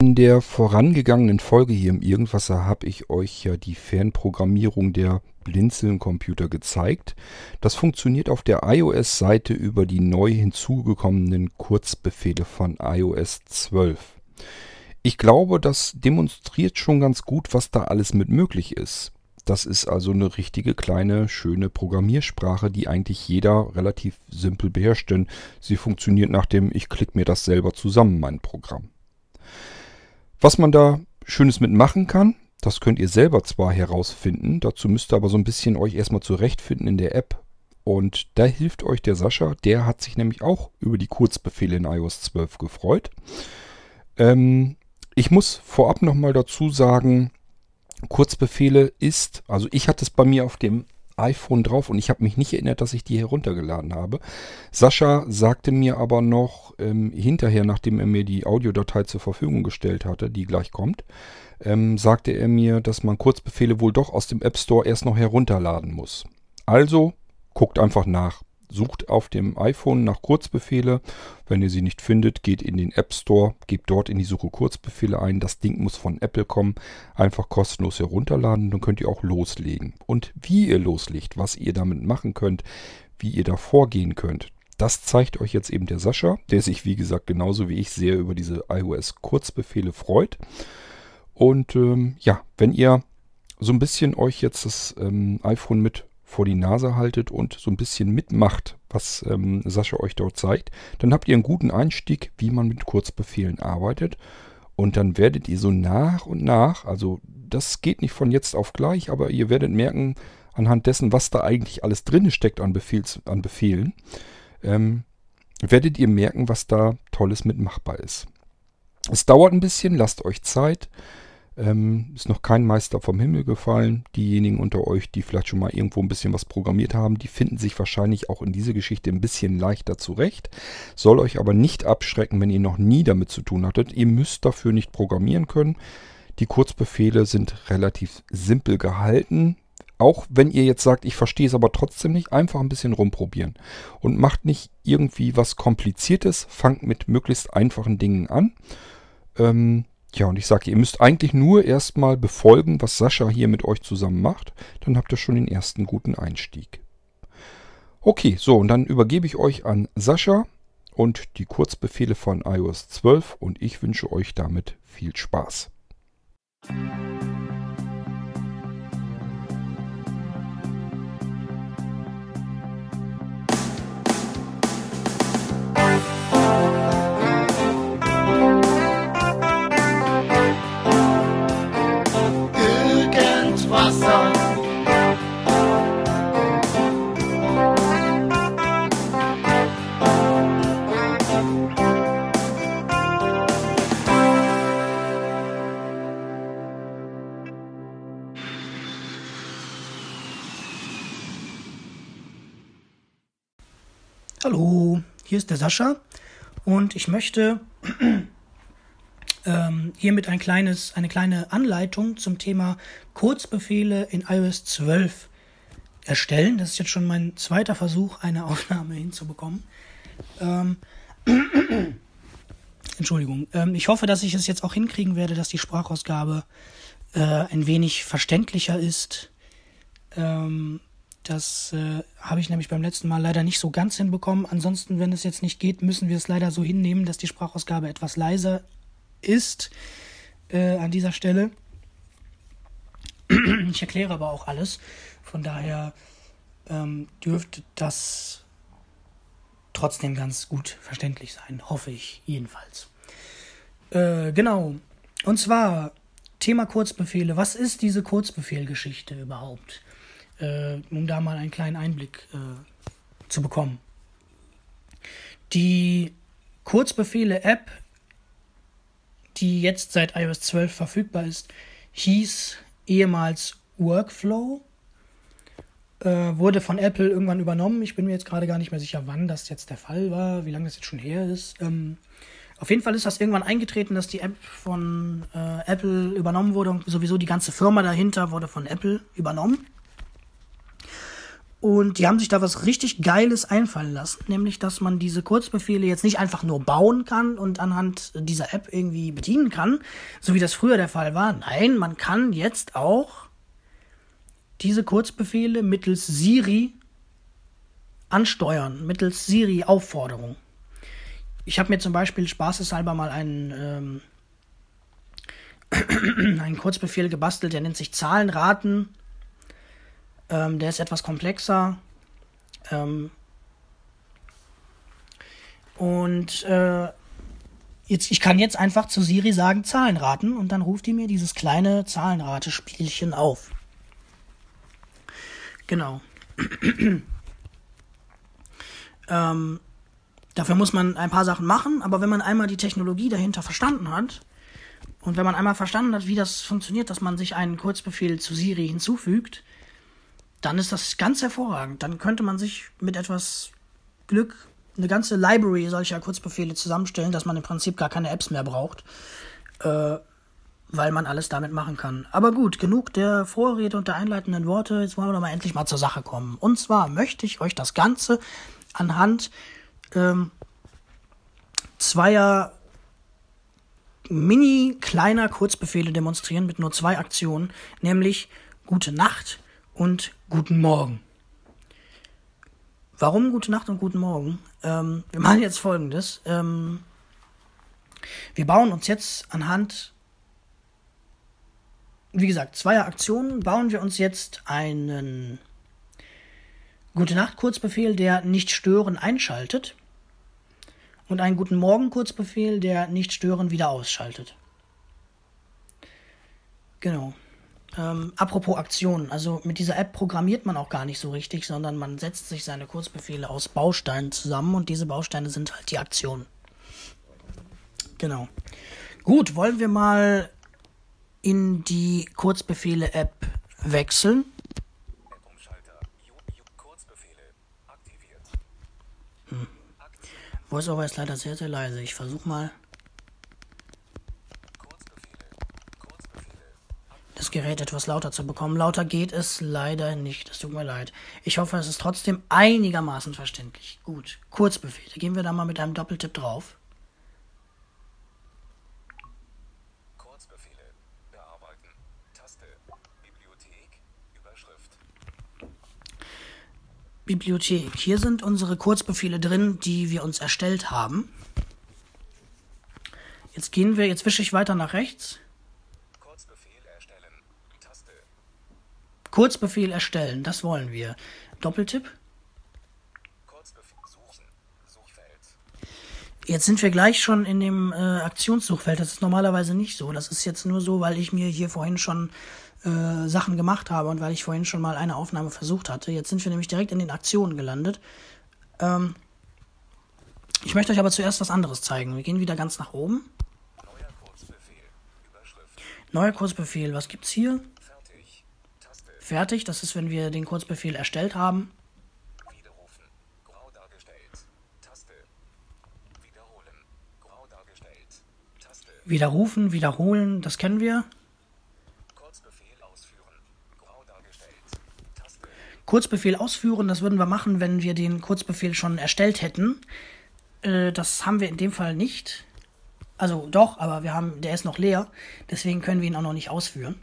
In der vorangegangenen Folge hier im Irgendwasser habe ich euch ja die Fernprogrammierung der Blinzeln-Computer gezeigt. Das funktioniert auf der iOS-Seite über die neu hinzugekommenen Kurzbefehle von iOS 12. Ich glaube, das demonstriert schon ganz gut, was da alles mit möglich ist. Das ist also eine richtige kleine, schöne Programmiersprache, die eigentlich jeder relativ simpel beherrscht, denn sie funktioniert nach dem Ich klicke mir das selber zusammen, mein Programm. Was man da Schönes mitmachen kann, das könnt ihr selber zwar herausfinden, dazu müsst ihr aber so ein bisschen euch erstmal zurechtfinden in der App. Und da hilft euch der Sascha, der hat sich nämlich auch über die Kurzbefehle in iOS 12 gefreut. Ähm, ich muss vorab nochmal dazu sagen, Kurzbefehle ist, also ich hatte es bei mir auf dem iPhone drauf und ich habe mich nicht erinnert, dass ich die heruntergeladen habe. Sascha sagte mir aber noch ähm, hinterher, nachdem er mir die Audiodatei zur Verfügung gestellt hatte, die gleich kommt, ähm, sagte er mir, dass man Kurzbefehle wohl doch aus dem App Store erst noch herunterladen muss. Also guckt einfach nach. Sucht auf dem iPhone nach Kurzbefehle. Wenn ihr sie nicht findet, geht in den App Store, gebt dort in die Suche Kurzbefehle ein. Das Ding muss von Apple kommen. Einfach kostenlos herunterladen, dann könnt ihr auch loslegen. Und wie ihr loslegt, was ihr damit machen könnt, wie ihr da vorgehen könnt, das zeigt euch jetzt eben der Sascha, der sich wie gesagt genauso wie ich sehr über diese iOS Kurzbefehle freut. Und ähm, ja, wenn ihr so ein bisschen euch jetzt das ähm, iPhone mit vor die Nase haltet und so ein bisschen mitmacht, was ähm, Sascha euch dort zeigt, dann habt ihr einen guten Einstieg, wie man mit Kurzbefehlen arbeitet. Und dann werdet ihr so nach und nach, also das geht nicht von jetzt auf gleich, aber ihr werdet merken, anhand dessen, was da eigentlich alles drin steckt an, Befehls, an Befehlen, ähm, werdet ihr merken, was da Tolles mitmachbar ist. Es dauert ein bisschen, lasst euch Zeit. Ähm, ist noch kein Meister vom Himmel gefallen. Diejenigen unter euch, die vielleicht schon mal irgendwo ein bisschen was programmiert haben, die finden sich wahrscheinlich auch in diese Geschichte ein bisschen leichter zurecht. Soll euch aber nicht abschrecken, wenn ihr noch nie damit zu tun hattet. Ihr müsst dafür nicht programmieren können. Die Kurzbefehle sind relativ simpel gehalten. Auch wenn ihr jetzt sagt, ich verstehe es aber trotzdem nicht, einfach ein bisschen rumprobieren. Und macht nicht irgendwie was Kompliziertes, fangt mit möglichst einfachen Dingen an. Ähm, ja, und ich sage, ihr müsst eigentlich nur erstmal befolgen, was Sascha hier mit euch zusammen macht. Dann habt ihr schon den ersten guten Einstieg. Okay, so, und dann übergebe ich euch an Sascha und die Kurzbefehle von iOS 12 und ich wünsche euch damit viel Spaß. Hallo, hier ist der Sascha und ich möchte ähm, hiermit ein kleines, eine kleine Anleitung zum Thema Kurzbefehle in iOS 12 erstellen. Das ist jetzt schon mein zweiter Versuch, eine Aufnahme hinzubekommen. Ähm, Entschuldigung. Ähm, ich hoffe, dass ich es jetzt auch hinkriegen werde, dass die Sprachausgabe äh, ein wenig verständlicher ist. Ähm, das äh, habe ich nämlich beim letzten Mal leider nicht so ganz hinbekommen. Ansonsten, wenn es jetzt nicht geht, müssen wir es leider so hinnehmen, dass die Sprachausgabe etwas leiser ist äh, an dieser Stelle. Ich erkläre aber auch alles. Von daher ähm, dürfte das trotzdem ganz gut verständlich sein. Hoffe ich jedenfalls. Äh, genau. Und zwar Thema Kurzbefehle. Was ist diese Kurzbefehlgeschichte überhaupt? Äh, um da mal einen kleinen Einblick äh, zu bekommen. Die Kurzbefehle-App, die jetzt seit iOS 12 verfügbar ist, hieß ehemals Workflow. Äh, wurde von Apple irgendwann übernommen. Ich bin mir jetzt gerade gar nicht mehr sicher, wann das jetzt der Fall war, wie lange das jetzt schon her ist. Ähm, auf jeden Fall ist das irgendwann eingetreten, dass die App von äh, Apple übernommen wurde und sowieso die ganze Firma dahinter wurde von Apple übernommen. Und die haben sich da was richtig Geiles einfallen lassen, nämlich dass man diese Kurzbefehle jetzt nicht einfach nur bauen kann und anhand dieser App irgendwie bedienen kann, so wie das früher der Fall war. Nein, man kann jetzt auch diese Kurzbefehle mittels Siri ansteuern, mittels Siri-Aufforderung. Ich habe mir zum Beispiel spaßeshalber mal einen, ähm, einen Kurzbefehl gebastelt, der nennt sich Zahlenraten ähm, der ist etwas komplexer. Ähm, und äh, jetzt, ich kann jetzt einfach zu Siri sagen, Zahlen raten und dann ruft die mir dieses kleine Zahlenratespielchen auf. Genau. ähm, dafür muss man ein paar Sachen machen, aber wenn man einmal die Technologie dahinter verstanden hat und wenn man einmal verstanden hat, wie das funktioniert, dass man sich einen Kurzbefehl zu Siri hinzufügt, dann ist das ganz hervorragend. Dann könnte man sich mit etwas Glück eine ganze Library solcher Kurzbefehle zusammenstellen, dass man im Prinzip gar keine Apps mehr braucht, äh, weil man alles damit machen kann. Aber gut, genug der Vorrede und der einleitenden Worte. Jetzt wollen wir doch mal endlich mal zur Sache kommen. Und zwar möchte ich euch das Ganze anhand ähm, zweier mini kleiner Kurzbefehle demonstrieren mit nur zwei Aktionen, nämlich Gute Nacht und guten Morgen. Warum gute Nacht und guten Morgen? Ähm, wir machen jetzt folgendes. Ähm, wir bauen uns jetzt anhand, wie gesagt, zweier Aktionen, bauen wir uns jetzt einen Gute Nacht Kurzbefehl, der nicht stören einschaltet und einen Guten Morgen Kurzbefehl, der nicht stören wieder ausschaltet. Genau. Ähm, apropos Aktionen, also mit dieser App programmiert man auch gar nicht so richtig, sondern man setzt sich seine Kurzbefehle aus Bausteinen zusammen und diese Bausteine sind halt die Aktionen. Genau. Gut, wollen wir mal in die Kurzbefehle-App wechseln. Hm. VoiceOver ist leider sehr, sehr leise. Ich versuche mal. Das Gerät etwas lauter zu bekommen. Lauter geht es leider nicht. Es tut mir leid. Ich hoffe, es ist trotzdem einigermaßen verständlich. Gut. Kurzbefehle. Gehen wir da mal mit einem Doppeltipp drauf. Kurzbefehle. Bearbeiten. Taste. Bibliothek. Überschrift. Bibliothek. Hier sind unsere Kurzbefehle drin, die wir uns erstellt haben. Jetzt gehen wir, jetzt wische ich weiter nach rechts. Kurzbefehl erstellen, das wollen wir. Doppeltipp. Jetzt sind wir gleich schon in dem äh, Aktionssuchfeld. Das ist normalerweise nicht so. Das ist jetzt nur so, weil ich mir hier vorhin schon äh, Sachen gemacht habe und weil ich vorhin schon mal eine Aufnahme versucht hatte. Jetzt sind wir nämlich direkt in den Aktionen gelandet. Ähm, ich möchte euch aber zuerst was anderes zeigen. Wir gehen wieder ganz nach oben. Neuer Kurzbefehl. Neuer Kurzbefehl. Was gibt's hier? Fertig. Das ist, wenn wir den Kurzbefehl erstellt haben. Widerrufen. Wiederholen. Das kennen wir. Kurzbefehl ausführen, das würden wir machen, wenn wir den Kurzbefehl schon erstellt hätten. Äh, das haben wir in dem Fall nicht. Also doch, aber wir haben, der ist noch leer. Deswegen können wir ihn auch noch nicht ausführen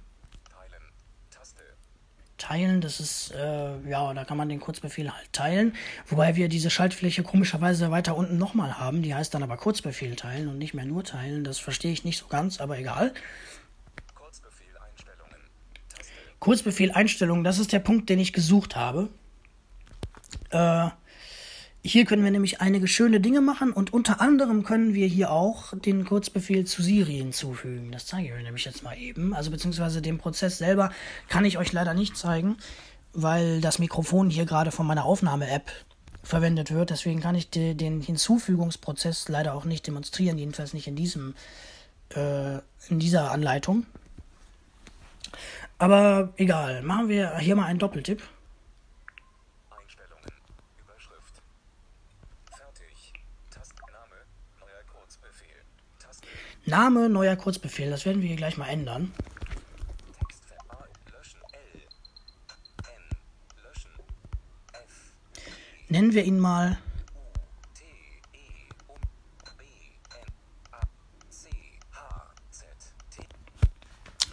teilen. Das ist, äh, ja, da kann man den Kurzbefehl halt teilen. Wobei wir diese Schaltfläche komischerweise weiter unten nochmal haben. Die heißt dann aber Kurzbefehl teilen und nicht mehr nur teilen. Das verstehe ich nicht so ganz, aber egal. Kurzbefehl Einstellungen. Kurzbefehl Einstellungen, das ist der Punkt, den ich gesucht habe. Äh, hier können wir nämlich einige schöne Dinge machen und unter anderem können wir hier auch den Kurzbefehl zu Siri hinzufügen. Das zeige ich euch nämlich jetzt mal eben. Also beziehungsweise den Prozess selber kann ich euch leider nicht zeigen, weil das Mikrofon hier gerade von meiner Aufnahme-App verwendet wird. Deswegen kann ich den Hinzufügungsprozess leider auch nicht demonstrieren, jedenfalls nicht in diesem äh, in dieser Anleitung. Aber egal, machen wir hier mal einen Doppeltipp. Name, neuer Kurzbefehl. Das werden wir hier gleich mal ändern. nennen wir ihn mal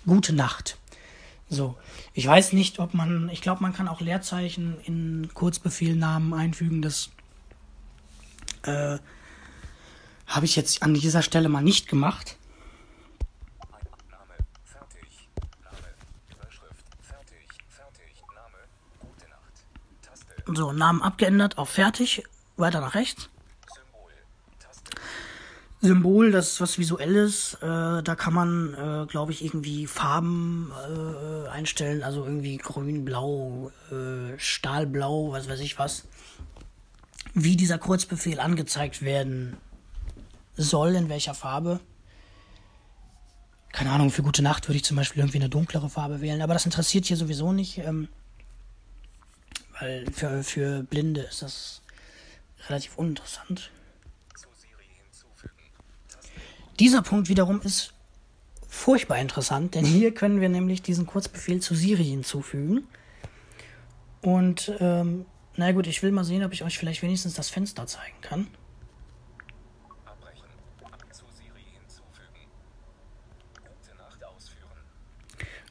Gute Nacht. So, ich weiß nicht, ob man, ich glaube, man kann auch Leerzeichen in Kurzbefehlnamen einfügen. Das äh, habe ich jetzt an dieser Stelle mal nicht gemacht. So, Namen abgeändert auf fertig. Weiter nach rechts. Symbol, das ist was Visuelles. Äh, da kann man, äh, glaube ich, irgendwie Farben äh, einstellen. Also irgendwie grün, blau, äh, stahlblau, was weiß ich was. Wie dieser Kurzbefehl angezeigt werden soll, in welcher Farbe. Keine Ahnung, für gute Nacht würde ich zum Beispiel irgendwie eine dunklere Farbe wählen. Aber das interessiert hier sowieso nicht. Ähm, weil für, für Blinde ist das relativ uninteressant. Dieser Punkt wiederum ist furchtbar interessant, denn hier können wir nämlich diesen Kurzbefehl zu Siri hinzufügen. Und, ähm, na gut, ich will mal sehen, ob ich euch vielleicht wenigstens das Fenster zeigen kann. Abbrechen. Zu Siri hinzufügen. Gute Nacht ausführen.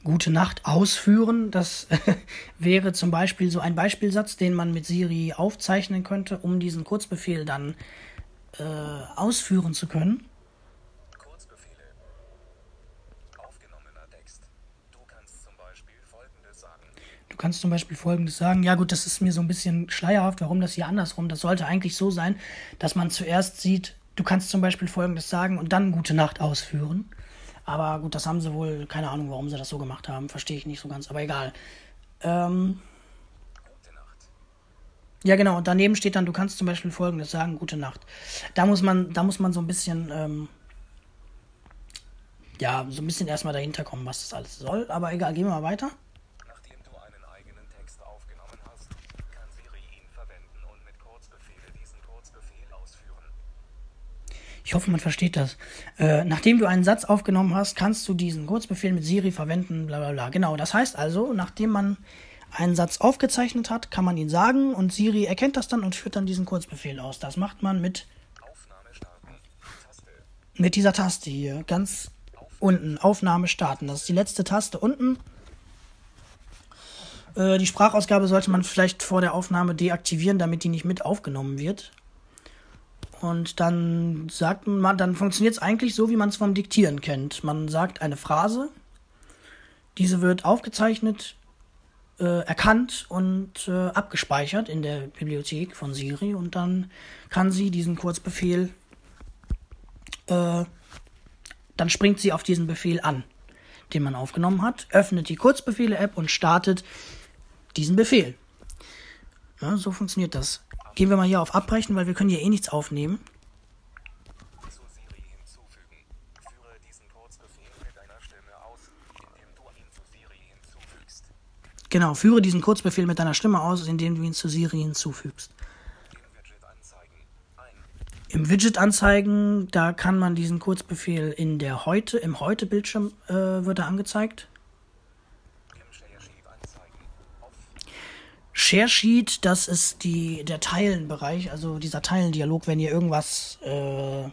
Gute Nacht ausführen, das wäre zum Beispiel so ein Beispielsatz, den man mit Siri aufzeichnen könnte, um diesen Kurzbefehl dann äh, ausführen zu können. kannst zum Beispiel folgendes sagen. Ja, gut, das ist mir so ein bisschen schleierhaft, warum das hier andersrum. Das sollte eigentlich so sein, dass man zuerst sieht, du kannst zum Beispiel folgendes sagen und dann gute Nacht ausführen. Aber gut, das haben sie wohl, keine Ahnung, warum sie das so gemacht haben. Verstehe ich nicht so ganz, aber egal. Ähm. Ja, genau. Und daneben steht dann, du kannst zum Beispiel folgendes sagen, gute Nacht. Da muss man, da muss man so ein bisschen, ähm, ja, so ein bisschen erstmal dahinter kommen, was das alles soll. Aber egal, gehen wir mal weiter. Ich hoffe, man versteht das. Äh, nachdem du einen Satz aufgenommen hast, kannst du diesen Kurzbefehl mit Siri verwenden, bla bla bla. Genau, das heißt also, nachdem man einen Satz aufgezeichnet hat, kann man ihn sagen und Siri erkennt das dann und führt dann diesen Kurzbefehl aus. Das macht man mit, mit dieser Taste hier, ganz unten, Aufnahme starten. Das ist die letzte Taste unten. Äh, die Sprachausgabe sollte man vielleicht vor der Aufnahme deaktivieren, damit die nicht mit aufgenommen wird. Und dann sagt man, dann funktioniert es eigentlich so, wie man es vom Diktieren kennt. Man sagt eine Phrase, diese wird aufgezeichnet, äh, erkannt und äh, abgespeichert in der Bibliothek von Siri und dann kann sie diesen Kurzbefehl, äh, dann springt sie auf diesen Befehl an, den man aufgenommen hat, öffnet die Kurzbefehle-App und startet diesen Befehl. Ja, so funktioniert das. Gehen wir mal hier auf Abbrechen, weil wir können hier eh nichts aufnehmen. Genau, führe diesen Kurzbefehl mit deiner Stimme aus, indem du ihn zu Siri hinzufügst. Im Widget anzeigen, da kann man diesen Kurzbefehl in der heute, im heute-Bildschirm äh, wird er angezeigt. Share Sheet, das ist die, der Teilenbereich, also dieser Teilendialog, wenn ihr irgendwas, äh,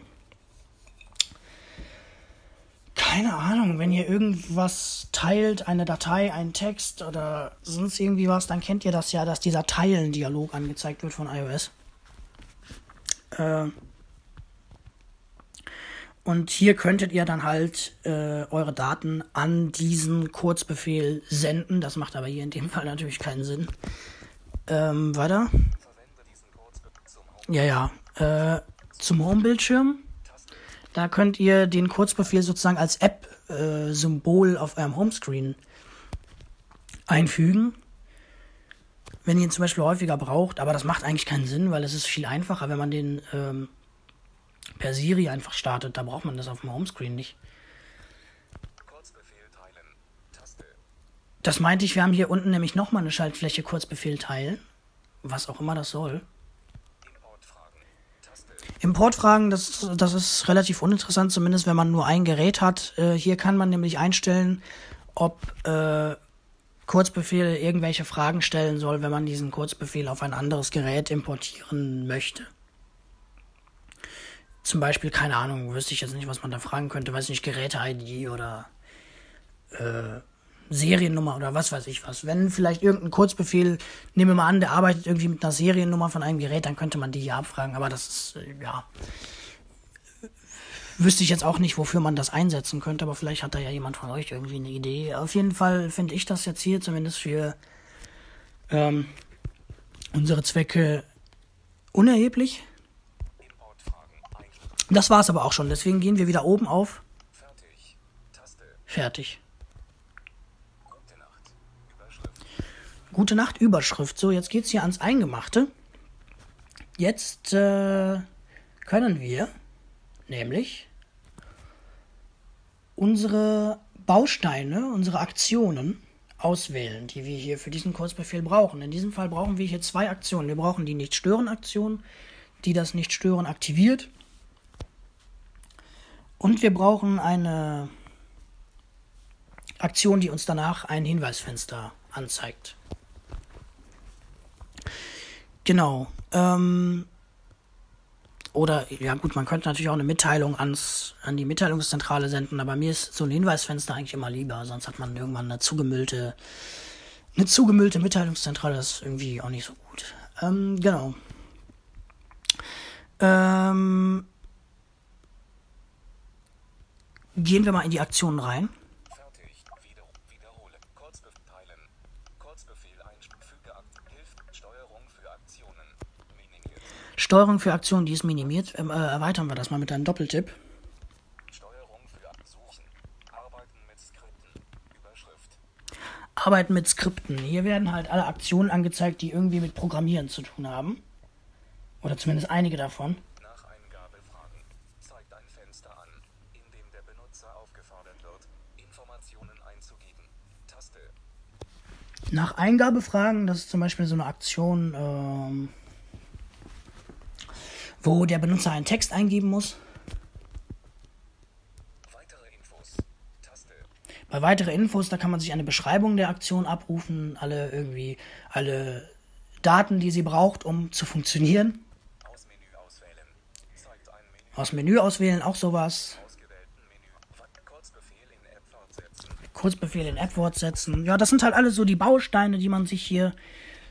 keine Ahnung, wenn ihr irgendwas teilt, eine Datei, einen Text oder sonst irgendwie was, dann kennt ihr das ja, dass dieser Teilendialog angezeigt wird von iOS. Äh, und hier könntet ihr dann halt äh, eure Daten an diesen Kurzbefehl senden. Das macht aber hier in dem Fall natürlich keinen Sinn. Ähm, weiter. Ja, ja. Äh, zum Home-Bildschirm. Da könnt ihr den Kurzbefehl sozusagen als App-Symbol äh, auf eurem Homescreen einfügen. Wenn ihr ihn zum Beispiel häufiger braucht, aber das macht eigentlich keinen Sinn, weil es ist viel einfacher, wenn man den ähm, per Siri einfach startet. Da braucht man das auf dem Homescreen nicht. Das meinte ich, wir haben hier unten nämlich nochmal eine Schaltfläche Kurzbefehl teilen. Was auch immer das soll. Importfragen, das, das ist relativ uninteressant, zumindest wenn man nur ein Gerät hat. Äh, hier kann man nämlich einstellen, ob äh, Kurzbefehl irgendwelche Fragen stellen soll, wenn man diesen Kurzbefehl auf ein anderes Gerät importieren möchte. Zum Beispiel, keine Ahnung, wüsste ich jetzt nicht, was man da fragen könnte, weiß nicht, Geräte-ID oder äh, Seriennummer oder was weiß ich was. Wenn vielleicht irgendein Kurzbefehl, nehmen wir mal an, der arbeitet irgendwie mit einer Seriennummer von einem Gerät, dann könnte man die hier abfragen, aber das ist, äh, ja. Wüsste ich jetzt auch nicht, wofür man das einsetzen könnte, aber vielleicht hat da ja jemand von euch irgendwie eine Idee. Auf jeden Fall finde ich das jetzt hier zumindest für ähm, unsere Zwecke unerheblich. Das war es aber auch schon. Deswegen gehen wir wieder oben auf. Fertig. Fertig. Gute Nacht. Überschrift. Gute Nacht, Überschrift. So, jetzt geht's hier ans Eingemachte. Jetzt äh, können wir nämlich unsere Bausteine, unsere Aktionen auswählen, die wir hier für diesen Kurzbefehl brauchen. In diesem Fall brauchen wir hier zwei Aktionen. Wir brauchen die Nicht-Stören-Aktion, die das Nicht-Stören aktiviert und wir brauchen eine Aktion, die uns danach ein Hinweisfenster anzeigt. Genau. Ähm, oder, ja gut, man könnte natürlich auch eine Mitteilung ans, an die Mitteilungszentrale senden, aber mir ist so ein Hinweisfenster eigentlich immer lieber, sonst hat man irgendwann eine zugemüllte, eine zugemüllte Mitteilungszentrale, das ist irgendwie auch nicht so gut. Ähm, genau. Ähm, Gehen wir mal in die Aktionen rein. Fertig. Wieder, wiederhole. Kurzbefehl Kurzbefehl einfüge Hilfe. Steuerung für Aktionen. Minimiert. Steuerung für Aktionen, die ist minimiert. Ähm, äh, erweitern wir das mal mit einem Doppeltipp. Steuerung für Suchen. Arbeiten mit Skripten. Überschrift. Arbeiten mit Skripten. Hier werden halt alle Aktionen angezeigt, die irgendwie mit Programmieren zu tun haben. Oder zumindest einige davon. nach Eingabe fragen. Das ist zum Beispiel so eine Aktion, ähm, wo der Benutzer einen Text eingeben muss. Weitere Infos. Taste. Bei weitere Infos, da kann man sich eine Beschreibung der Aktion abrufen, alle irgendwie, alle Daten, die sie braucht, um zu funktionieren. Aus Menü auswählen. Menü. Aus Menü auswählen, auch sowas. Kurzbefehl in AppWord setzen. Ja, das sind halt alles so die Bausteine, die man sich hier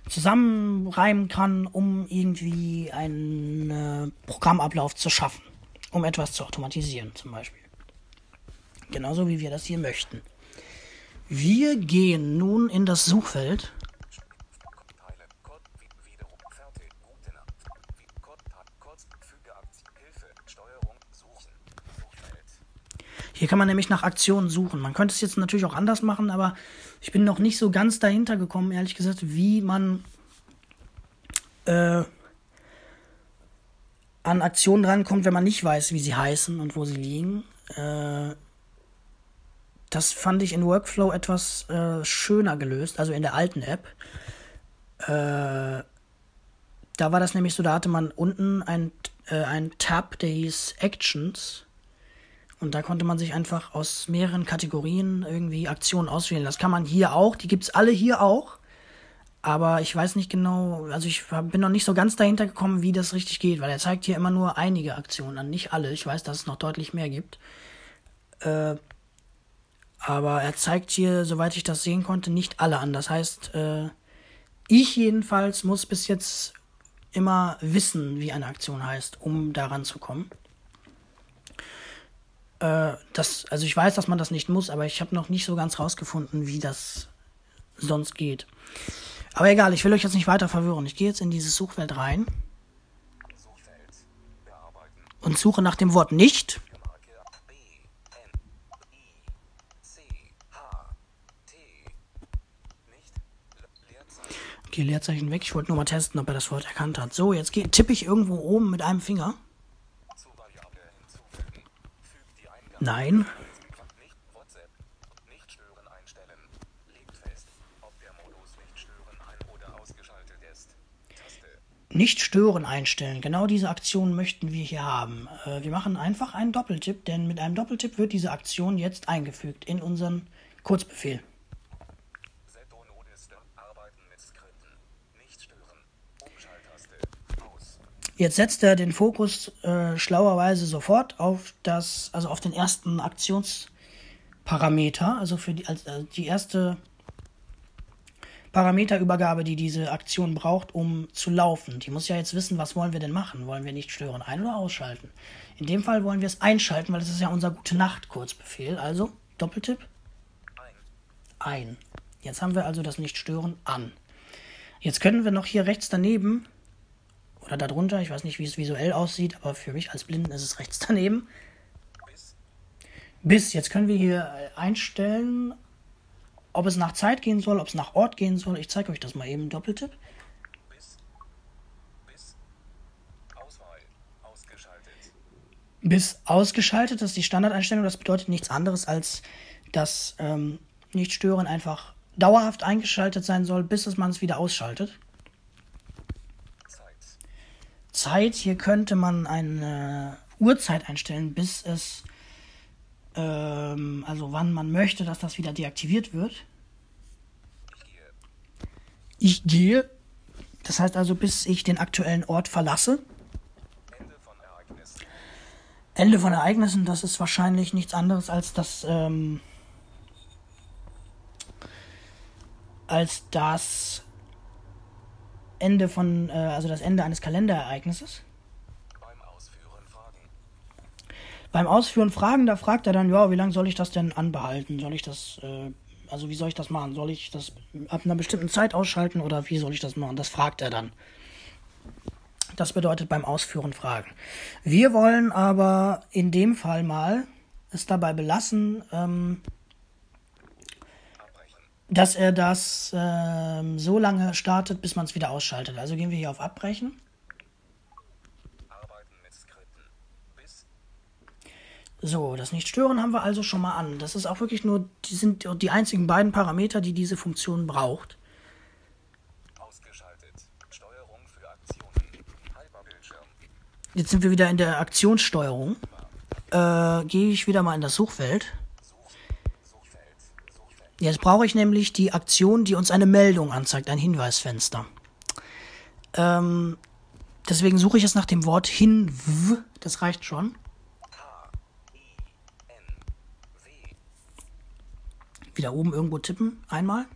zusammenreimen kann, um irgendwie einen äh, Programmablauf zu schaffen. Um etwas zu automatisieren, zum Beispiel. Genauso wie wir das hier möchten. Wir gehen nun in das Suchfeld Hier kann man nämlich nach Aktionen suchen. Man könnte es jetzt natürlich auch anders machen, aber ich bin noch nicht so ganz dahinter gekommen, ehrlich gesagt, wie man äh, an Aktionen drankommt, wenn man nicht weiß, wie sie heißen und wo sie liegen. Äh, das fand ich in Workflow etwas äh, schöner gelöst, also in der alten App. Äh, da war das nämlich so, da hatte man unten ein, äh, ein Tab, der hieß Actions. Und da konnte man sich einfach aus mehreren Kategorien irgendwie Aktionen auswählen. Das kann man hier auch. Die gibt es alle hier auch. Aber ich weiß nicht genau, also ich bin noch nicht so ganz dahinter gekommen, wie das richtig geht, weil er zeigt hier immer nur einige Aktionen an, nicht alle. Ich weiß, dass es noch deutlich mehr gibt. Äh, aber er zeigt hier, soweit ich das sehen konnte, nicht alle an. Das heißt, äh, ich jedenfalls muss bis jetzt immer wissen, wie eine Aktion heißt, um daran zu kommen. Äh, das, also ich weiß, dass man das nicht muss, aber ich habe noch nicht so ganz rausgefunden, wie das sonst geht. Aber egal, ich will euch jetzt nicht weiter verwirren. Ich gehe jetzt in dieses Suchfeld rein und suche nach dem Wort nicht. Okay, Leerzeichen weg. Ich wollte nur mal testen, ob er das Wort erkannt hat. So, jetzt tippe ich irgendwo oben mit einem Finger. Nein. Nicht stören einstellen. Genau diese Aktion möchten wir hier haben. Äh, wir machen einfach einen Doppeltipp, denn mit einem Doppeltipp wird diese Aktion jetzt eingefügt in unseren Kurzbefehl. Jetzt setzt er den Fokus äh, schlauerweise sofort auf das, also auf den ersten Aktionsparameter, also für die, also die erste Parameterübergabe, die diese Aktion braucht, um zu laufen. Die muss ja jetzt wissen, was wollen wir denn machen? Wollen wir nicht stören ein- oder ausschalten? In dem Fall wollen wir es einschalten, weil das ist ja unser Gute Nacht Kurzbefehl. Also Doppeltipp ein. Jetzt haben wir also das Nicht-Stören an. Jetzt können wir noch hier rechts daneben oder darunter, ich weiß nicht, wie es visuell aussieht, aber für mich als Blinden ist es rechts daneben. Bis, jetzt können wir hier einstellen, ob es nach Zeit gehen soll, ob es nach Ort gehen soll. Ich zeige euch das mal eben, Doppeltipp. Bis. Bis. Auswahl. Ausgeschaltet. Bis ausgeschaltet, das ist die Standardeinstellung, das bedeutet nichts anderes als, dass ähm, Nicht-Stören einfach dauerhaft eingeschaltet sein soll, bis es man es wieder ausschaltet. Zeit. Hier könnte man eine Uhrzeit einstellen, bis es, ähm, also wann man möchte, dass das wieder deaktiviert wird. Ich gehe. Das heißt also, bis ich den aktuellen Ort verlasse. Ende von Ereignis. Ende von Ereignissen, das ist wahrscheinlich nichts anderes als das, ähm, als das Ende von, äh, also das Ende eines Kalenderereignisses. Beim Ausführen Fragen. Beim Ausführen Fragen, da fragt er dann, ja, wie lange soll ich das denn anbehalten? Soll ich das, äh, also wie soll ich das machen? Soll ich das ab einer bestimmten Zeit ausschalten oder wie soll ich das machen? Das fragt er dann. Das bedeutet beim Ausführen Fragen. Wir wollen aber in dem Fall mal es dabei belassen, ähm. Dass er das ähm, so lange startet, bis man es wieder ausschaltet. Also gehen wir hier auf Abbrechen. So, das Nicht-Stören haben wir also schon mal an. Das ist auch wirklich nur, die sind die einzigen beiden Parameter, die diese Funktion braucht. Ausgeschaltet. Steuerung für Aktionen. Hyperbildschirm. Jetzt sind wir wieder in der Aktionssteuerung. Äh, gehe ich wieder mal in das Suchfeld. Such. Suchfeld. Jetzt brauche ich nämlich die Aktion, die uns eine Meldung anzeigt, ein Hinweisfenster. Ähm, deswegen suche ich jetzt nach dem Wort hinw. Das reicht schon. Wieder oben irgendwo tippen. Einmal.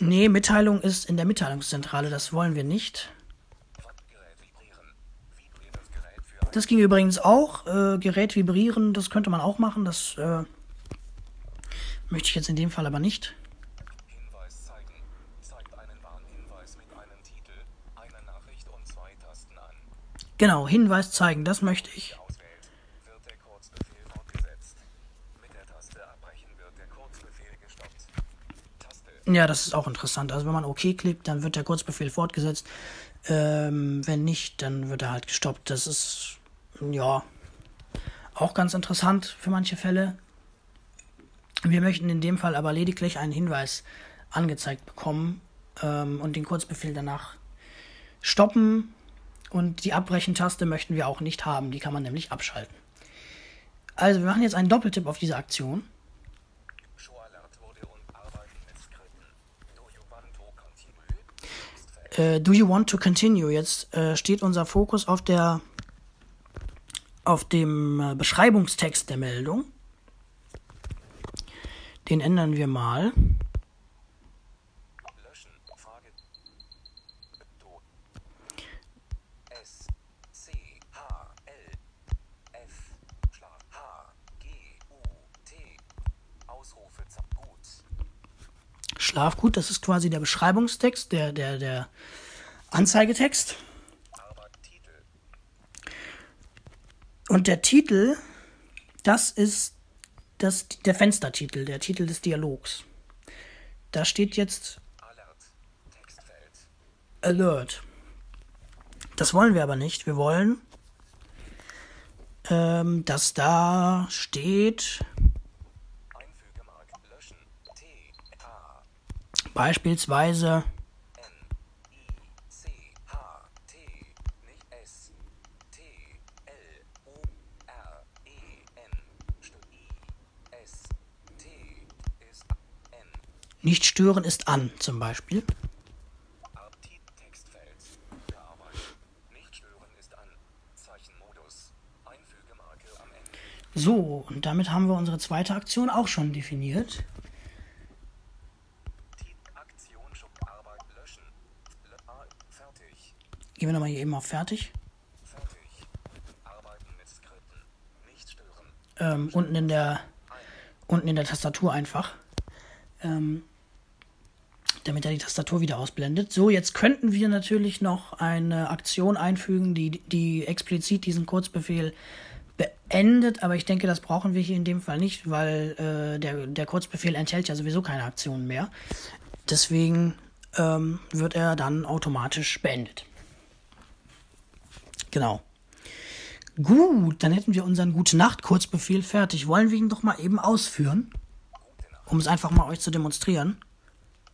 Nee, Mitteilung ist in der Mitteilungszentrale. Das wollen wir nicht. Gerät vibrieren. Vibrierendes Gerät für ein Das ging übrigens auch. Äh, Gerät vibrieren, das könnte man auch machen. Das äh, möchte ich jetzt in dem Fall aber nicht. Genau, Hinweis zeigen, das möchte ich. Ja, das ist auch interessant. Also wenn man OK klickt, dann wird der Kurzbefehl fortgesetzt. Ähm, wenn nicht, dann wird er halt gestoppt. Das ist, ja, auch ganz interessant für manche Fälle. Wir möchten in dem Fall aber lediglich einen Hinweis angezeigt bekommen ähm, und den Kurzbefehl danach stoppen. Und die Abbrechen-Taste möchten wir auch nicht haben. Die kann man nämlich abschalten. Also wir machen jetzt einen Doppeltipp auf diese Aktion. Äh, Do you want to continue? Jetzt äh, steht unser Fokus auf der auf dem äh, Beschreibungstext der Meldung. Den ändern wir mal. Löschen. Frage. Do. S. C. H. L. F. Schlag. H. G. U. T. Ausrufezeichen. Gut. Schlaf gut, das ist quasi der Beschreibungstext, der, der, der Anzeigetext. Arbeit. Titel. Und der Titel, das ist das, der Fenstertitel, der Titel des Dialogs. Da steht jetzt Alert. Das wollen wir aber nicht. Wir wollen, ähm, dass da steht beispielsweise Nicht stören ist an, zum Beispiel. So, und damit haben wir unsere zweite Aktion auch schon definiert. Gehen wir nochmal hier eben auf Fertig. Ähm, unten in der unten in der Tastatur einfach. Ähm, damit er die Tastatur wieder ausblendet. So, jetzt könnten wir natürlich noch eine Aktion einfügen, die, die explizit diesen Kurzbefehl beendet, aber ich denke, das brauchen wir hier in dem Fall nicht, weil äh, der, der Kurzbefehl enthält ja sowieso keine Aktionen mehr. Deswegen ähm, wird er dann automatisch beendet. Genau. Gut, dann hätten wir unseren Gute-Nacht-Kurzbefehl fertig. Wollen wir ihn doch mal eben ausführen, um es einfach mal euch zu demonstrieren.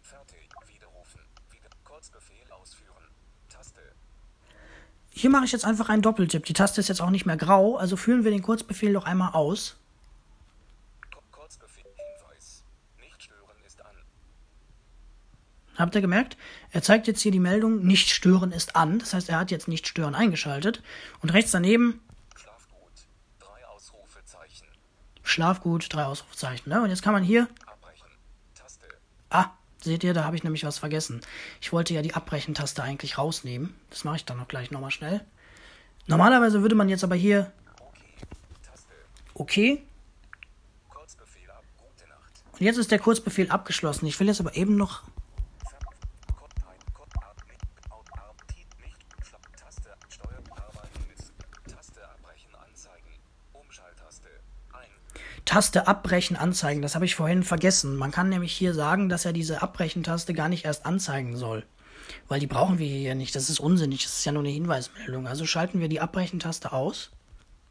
Fertig. Widerrufen. Wieder Kurzbefehl ausführen. Taste. Hier mache ich jetzt einfach einen Doppeltipp. Die Taste ist jetzt auch nicht mehr grau, also führen wir den Kurzbefehl doch einmal aus. Ku- Kurzbefehl. Hinweis. Nicht stören ist an. Habt ihr gemerkt? Er zeigt jetzt hier die Meldung, nicht stören ist an. Das heißt, er hat jetzt nicht stören eingeschaltet. Und rechts daneben, Schlaf gut. Drei Ausrufezeichen. Schlaf gut, drei Ausrufezeichen. Ne? Und jetzt kann man hier, Abbrechen. Taste. ah, seht ihr, da habe ich nämlich was vergessen. Ich wollte ja die Abbrechen-Taste eigentlich rausnehmen. Das mache ich dann noch gleich nochmal schnell. Normalerweise würde man jetzt aber hier, Okay. Und jetzt ist der Kurzbefehl abgeschlossen. Ich will jetzt aber eben noch Fer- Kur- ein- Kur- Ar- nicht- Au- Ar- Ti- nicht Schlaf- Taste. Steuer. Arbeiten mit. Taste abbrechen. Anzeigen. Umschalttaste. Ein. Taste abbrechen anzeigen. Das habe ich vorhin vergessen. Man kann nämlich hier sagen, dass er diese Abbrechen-Taste gar nicht erst anzeigen soll. Weil die brauchen wir hier nicht. Das ist unsinnig. Das ist ja nur eine Hinweismeldung. Also schalten wir die Abbrechen-Taste aus.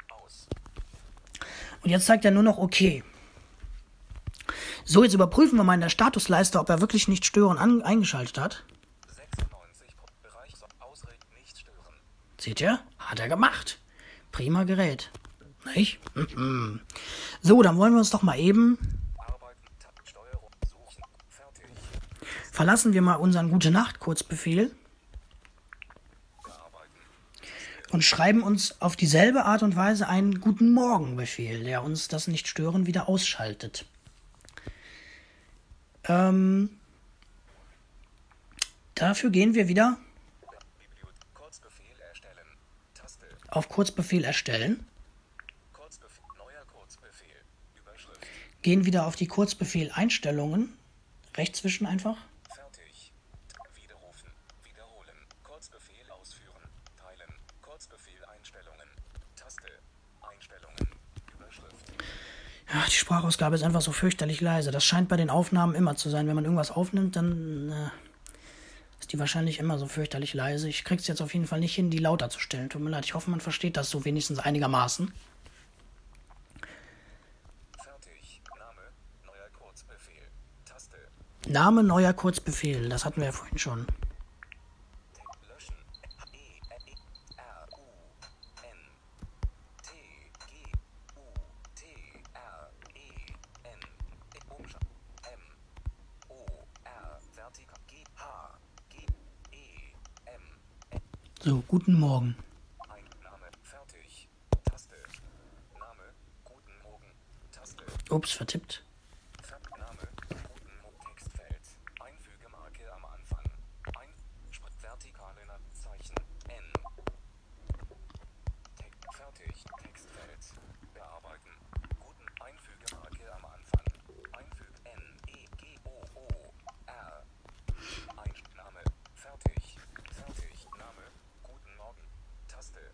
Aus. Und jetzt zeigt er nur noch OK. So, jetzt überprüfen wir mal in der Statusleiste, ob er wirklich nicht stören an eingeschaltet hat. 96. Pro- Bereich. Ausreden. Nicht stören. Seht ihr? Hat er gemacht. Prima Gerät. Nicht? So, dann wollen wir uns doch mal eben verlassen wir mal unseren Gute-Nacht-Kurzbefehl Bearbeiten. und schreiben uns auf dieselbe Art und Weise einen Guten Morgen-Befehl, der uns das Nicht-Stören wieder ausschaltet. Ähm, dafür gehen wir wieder. Kurzbefehl auf Kurzbefehl erstellen, Kurzbefehl. Neuer Kurzbefehl. Überschrift. Gehen wieder auf die Kurzbefehl-Einstellungen, rechts zwischen einfach, Fertig. Widerrufen. Wiederholen. Kurzbefehl ausführen. Teilen. Kurzbefehl Einstellungen. Taste. Einstellungen. Überschrift. Ja, die Sprachausgabe ist einfach so fürchterlich leise. Das scheint bei den Aufnahmen immer zu sein. Wenn man irgendwas aufnimmt, dann äh, ist die wahrscheinlich immer so fürchterlich leise. Ich krieg's jetzt auf jeden Fall nicht hin, die lauter zu stellen. Tut mir leid. Ich hoffe, man versteht das so wenigstens einigermaßen. Fertig. Name. Neuer Kurzbefehl. Taste. Name neuer Kurzbefehl. Das hatten wir ja vorhin schon. Löschen. E. E. R. U. N. T. G. U. T. R. E. N. E. Umschalt. M. O. R. Vertikal. G. H. G. E. M. So, guten Morgen. Ein Name. Fertig. Taste. Name. Guten Morgen. Taste. Ups, vertippt. Ver Name. Guten Morgen. Textfeld. Einfügemarke am Anfang. Ein. Spr vertikale Zeichen. N. Te fertig. Textfeld. Bearbeiten. Guten. Einfügemarke am Anfang. Einfüg. N. E. G. O. O. R. Ein Name. Fertig. Fertig. Name. Guten Morgen. Taste.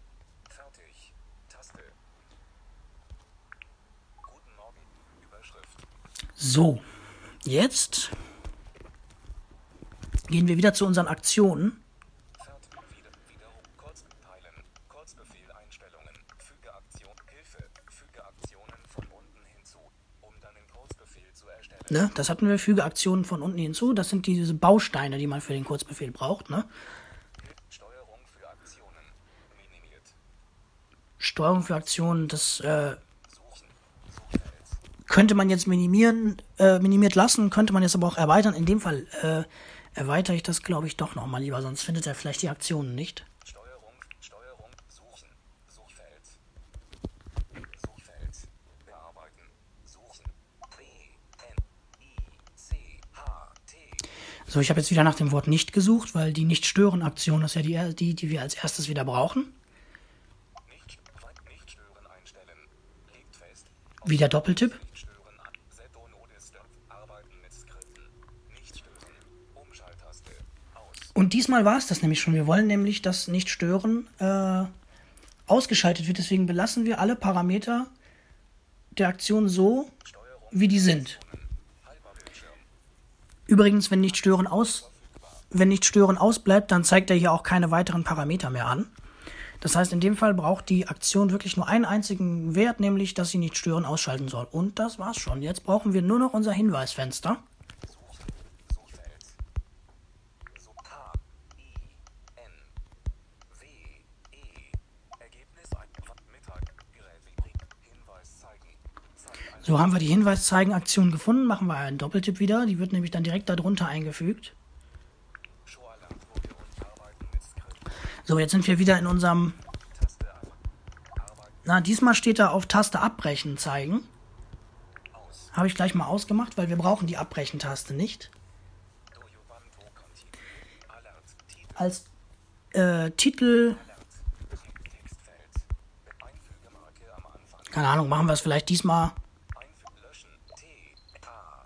Fertig. Taste. Guten Morgen. Überschrift. So, jetzt gehen wir wieder zu unseren Aktionen. Ne? Das hatten wir, füge Aktionen von unten hinzu. Das sind diese Bausteine, die man für den Kurzbefehl braucht. Ne? Steuerung für Aktionen. Das äh. Könnte man jetzt minimieren, äh, minimiert lassen, könnte man jetzt aber auch erweitern. In dem Fall äh, erweitere ich das, glaube ich, doch nochmal lieber, sonst findet er vielleicht die Aktionen nicht. Steuerung, Steuerung, suchen, Suchfeld. Suchfeld, bearbeiten, suchen. P, N, I, C, H, T. So, ich habe jetzt wieder nach dem Wort nicht gesucht, weil die Nicht-Stören-Aktion ist ja die, die, die wir als erstes wieder brauchen. Wieder Doppeltipp. Und diesmal war es das nämlich schon. Wir wollen nämlich, dass Nicht-Stören äh, ausgeschaltet wird. Deswegen belassen wir alle Parameter der Aktion so, wie die sind. Übrigens, wenn nicht stören aus, wenn nicht stören ausbleibt, dann zeigt er hier auch keine weiteren Parameter mehr an. Das heißt, in dem Fall braucht die Aktion wirklich nur einen einzigen Wert, nämlich, dass sie nicht stören ausschalten soll. Und das war's schon. Jetzt brauchen wir nur noch unser Hinweisfenster. Suchfeld. So K, I, N, W, E. Ergebnis ein. Mittag. Gerät Vibri. Hinweis zeigen. Zeigen So haben wir die Hinweis-Zeigen-Aktion gefunden. Machen wir einen Doppeltipp wieder. Die wird nämlich dann direkt darunter eingefügt. So, jetzt sind wir wieder in unserem. Na, diesmal steht da auf Taste abbrechen zeigen. Habe ich gleich mal ausgemacht, weil wir brauchen die Abbrechen-Taste nicht. Als äh, Titel, keine Ahnung, machen wir es vielleicht diesmal Einfügen. Löschen. T. A.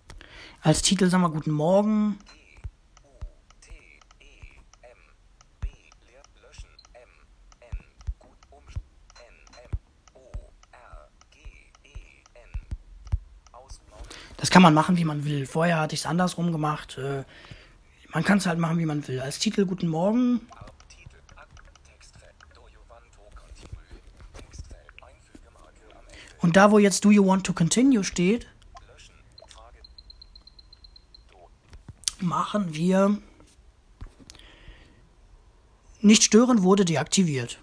als Titel, sagen wir Guten Morgen. Das kann man machen, wie man will. Vorher hatte ich es andersrum gemacht. Äh, man kann es halt machen, wie man will. Als Titel Guten Morgen. Und da, wo jetzt Do you want to continue steht, Löschen. Frage. Do. Machen wir nicht stören wurde deaktiviert.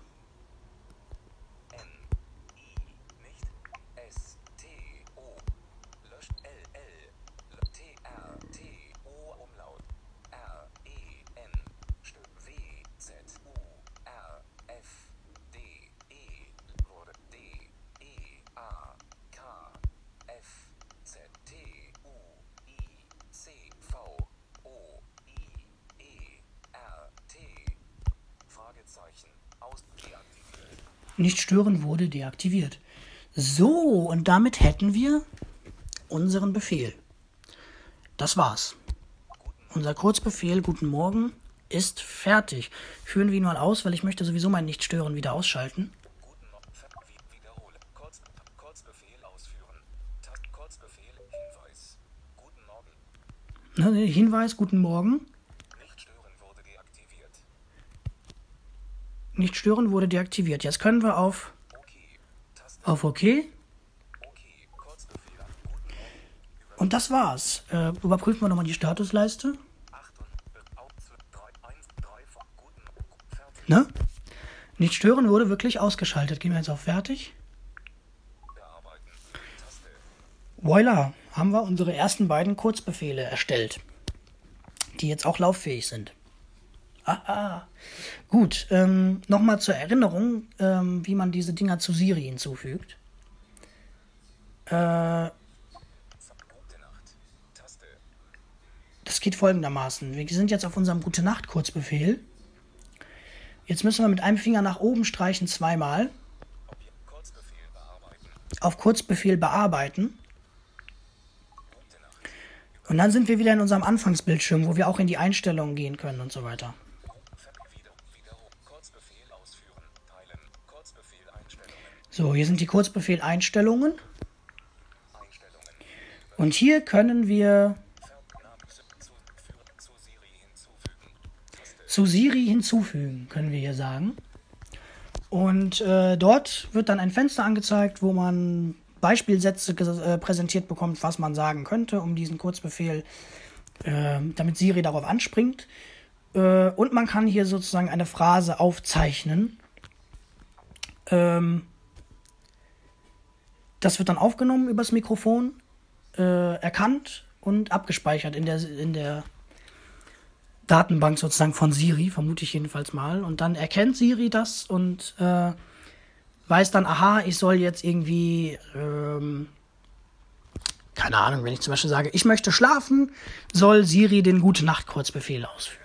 Nicht stören wurde deaktiviert. So, und damit hätten wir unseren Befehl. Das war's. Unser Kurzbefehl Guten Morgen ist fertig. Führen wir ihn mal aus, weil ich möchte sowieso mein Nicht-Stören wieder ausschalten. Kurzbefehl. Hinweis. Guten Morgen. Ne, Hinweis, Guten Morgen. Nicht stören wurde deaktiviert. Nicht stören wurde deaktiviert. Jetzt können wir auf, auf OK. Und das war's. Äh, überprüfen wir nochmal die Statusleiste. Ne? Nicht stören wurde wirklich ausgeschaltet. Gehen wir jetzt auf Fertig. Voila, haben wir unsere ersten beiden Kurzbefehle erstellt, die jetzt auch lauffähig sind. Aha. Gut, ähm, nochmal zur Erinnerung, ähm, wie man diese Dinger zu Siri hinzufügt. Äh, das geht folgendermaßen. Wir sind jetzt auf unserem Gute Nacht Kurzbefehl. Jetzt müssen wir mit einem Finger nach oben streichen zweimal. Auf Kurzbefehl bearbeiten. Und dann sind wir wieder in unserem Anfangsbildschirm, wo wir auch in die Einstellungen gehen können und so weiter. Ver- Wieder. Wiederholen. Kurzbefehl ausführen. Teilen. Kurzbefehl Einstellungen. So, hier sind die Kurzbefehl Einstellungen. Und hier können wir zu, Siri hinzufügen. Können wir hier sagen. Und äh, dort wird dann ein Fenster angezeigt, wo man Beispielsätze äh, präsentiert bekommt, was man sagen könnte, um diesen Kurzbefehl, äh, damit Siri darauf anspringt. Äh, und man kann hier sozusagen eine Phrase aufzeichnen. Ähm, das wird dann aufgenommen übers Mikrofon, äh, erkannt und abgespeichert in der, in der Datenbank sozusagen von Siri, vermute ich jedenfalls mal. Und dann erkennt Siri das und äh, weiß dann, aha, ich soll jetzt irgendwie, ähm, keine Ahnung, wenn ich zum Beispiel sage, ich möchte schlafen, soll Siri den Gute-Nacht-Kurzbefehl ausführen.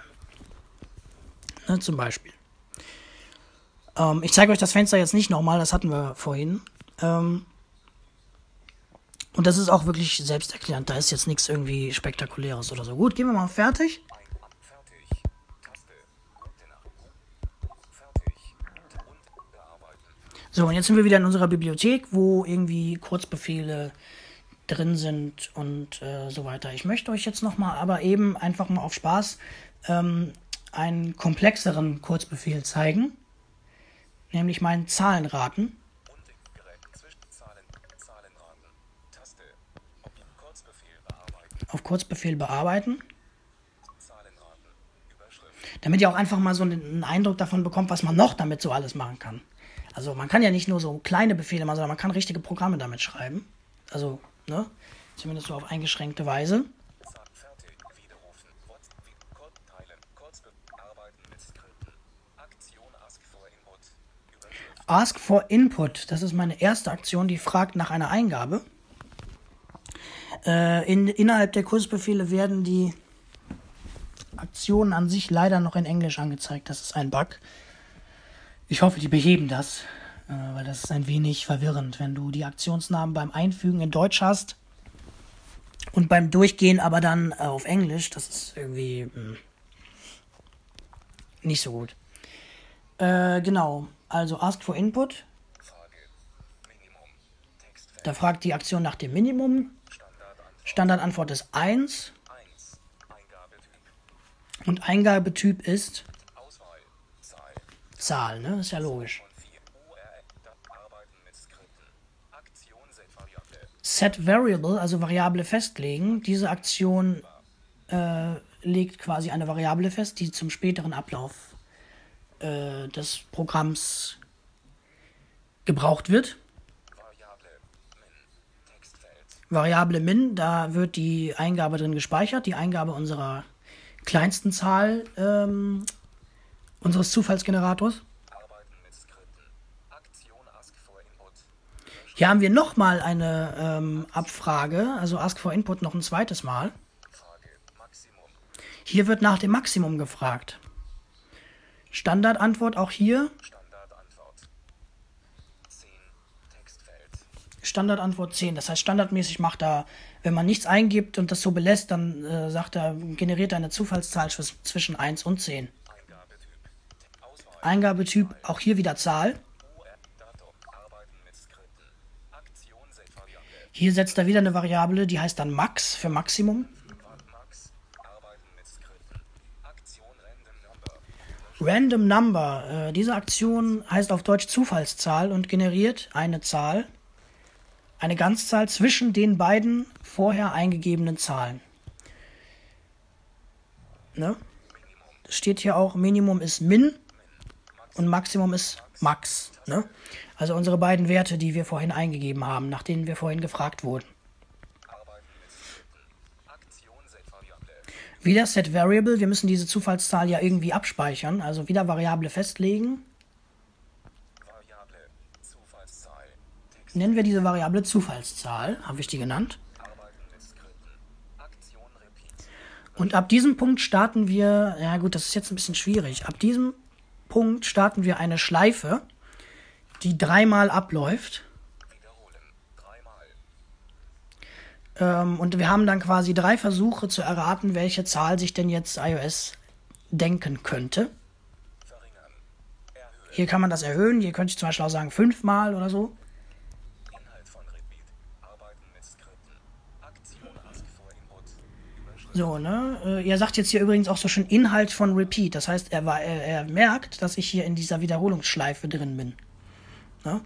Ne, zum Beispiel. Ähm, ich zeige euch das Fenster jetzt nicht nochmal, das hatten wir vorhin. Ähm, und das ist auch wirklich selbsterklärend. Da ist jetzt nichts irgendwie Spektakuläres oder so. Gut, gehen wir mal fertig. Fertig. So, und jetzt sind wir wieder in unserer Bibliothek, wo irgendwie Kurzbefehle drin sind und äh, so weiter. Ich möchte euch jetzt nochmal, aber eben einfach mal auf Spaß, ähm, einen komplexeren Kurzbefehl zeigen, nämlich meinen Zahlenraten. Gerät Zwischenzahlen. Zahlenraten. Taste. Ob Kurzbefehl. Auf Kurzbefehl bearbeiten, damit ihr auch einfach mal so einen, Eindruck davon bekommt, was man noch damit so alles machen kann. Also man kann ja nicht nur so kleine Befehle machen, sondern man kann richtige Programme damit schreiben. Also, ne? Zumindest so auf eingeschränkte Weise. Ask for Input, das ist meine erste Aktion, die fragt nach einer Eingabe. Äh, in, innerhalb der Kurzbefehle werden die Aktionen an sich leider noch in Englisch angezeigt. Das ist ein Bug. Ich hoffe, die beheben das, äh, weil das ist ein wenig verwirrend, wenn du die Aktionsnamen beim Einfügen in Deutsch hast und beim Durchgehen aber dann äh, auf Englisch. Das ist irgendwie mh, nicht so gut. Äh, genau. Also Ask for Input. Da fragt die Aktion nach dem Minimum. Standardantwort. Ist 1 1. Eingabetyp. und Eingabetyp ist. Zahl. Ne? Ist ja logisch. Von 4. URL. Da- Arbeiten mit Skripten. Aktion Set Variable. Set Variable, also Variable festlegen. Diese Aktion äh, legt quasi eine Variable fest, die zum späteren Ablauf äh, des Programms gebraucht wird. Variable. Min. Textfeld. Variable min, da wird die Eingabe drin gespeichert, die Eingabe unserer kleinsten Zahl ähm, unseres Zufallsgenerators. Hier haben wir nochmal eine ähm, Abfrage, also Ask for Input noch ein zweites Mal. Hier wird nach dem Maximum gefragt. Standardantwort auch hier. Standardantwort. 10. Textfeld. Standardantwort 10. Das heißt, standardmäßig macht er, wenn man nichts eingibt und das so belässt, dann äh, sagt er, generiert er eine Zufallszahl zwisch- zwischen 1 und 10. Eingabetyp. Auch hier wieder Zahl. Hier setzt er wieder eine Variable, die heißt dann Max für Maximum. Random Number. Äh, diese Aktion heißt auf Deutsch Zufallszahl und generiert eine Zahl, eine Ganzzahl zwischen den beiden vorher eingegebenen Zahlen. Ne? Das steht hier auch, Minimum ist Min und Maximum ist Max. Ne? Also unsere beiden Werte, die wir vorhin eingegeben haben, nach denen wir vorhin gefragt wurden. Wieder Set Variable, wir müssen diese Zufallszahl ja irgendwie abspeichern, also wieder Variable festlegen. Variable. Zufallszahl. Text. Nennen wir diese Variable Zufallszahl, habe ich die genannt. Und ab diesem Punkt starten wir, ja gut, das ist jetzt ein bisschen schwierig. Ab diesem Punkt starten wir eine Schleife, die dreimal abläuft. Ähm, und wir haben dann quasi drei Versuche zu erraten, welche Zahl sich denn jetzt iOS denken könnte. Hier kann man das erhöhen. Hier könnte ich zum Beispiel auch sagen fünfmal oder so. Inhalt von Repeat. Arbeiten mit Skripten. Aktion Ask for Input. Überschrift. So, ne? Äh, er sagt jetzt hier übrigens auch so schön Inhalt von Repeat. Das heißt, er, war, er, er merkt, dass ich hier in dieser Wiederholungsschleife drin bin. Ne?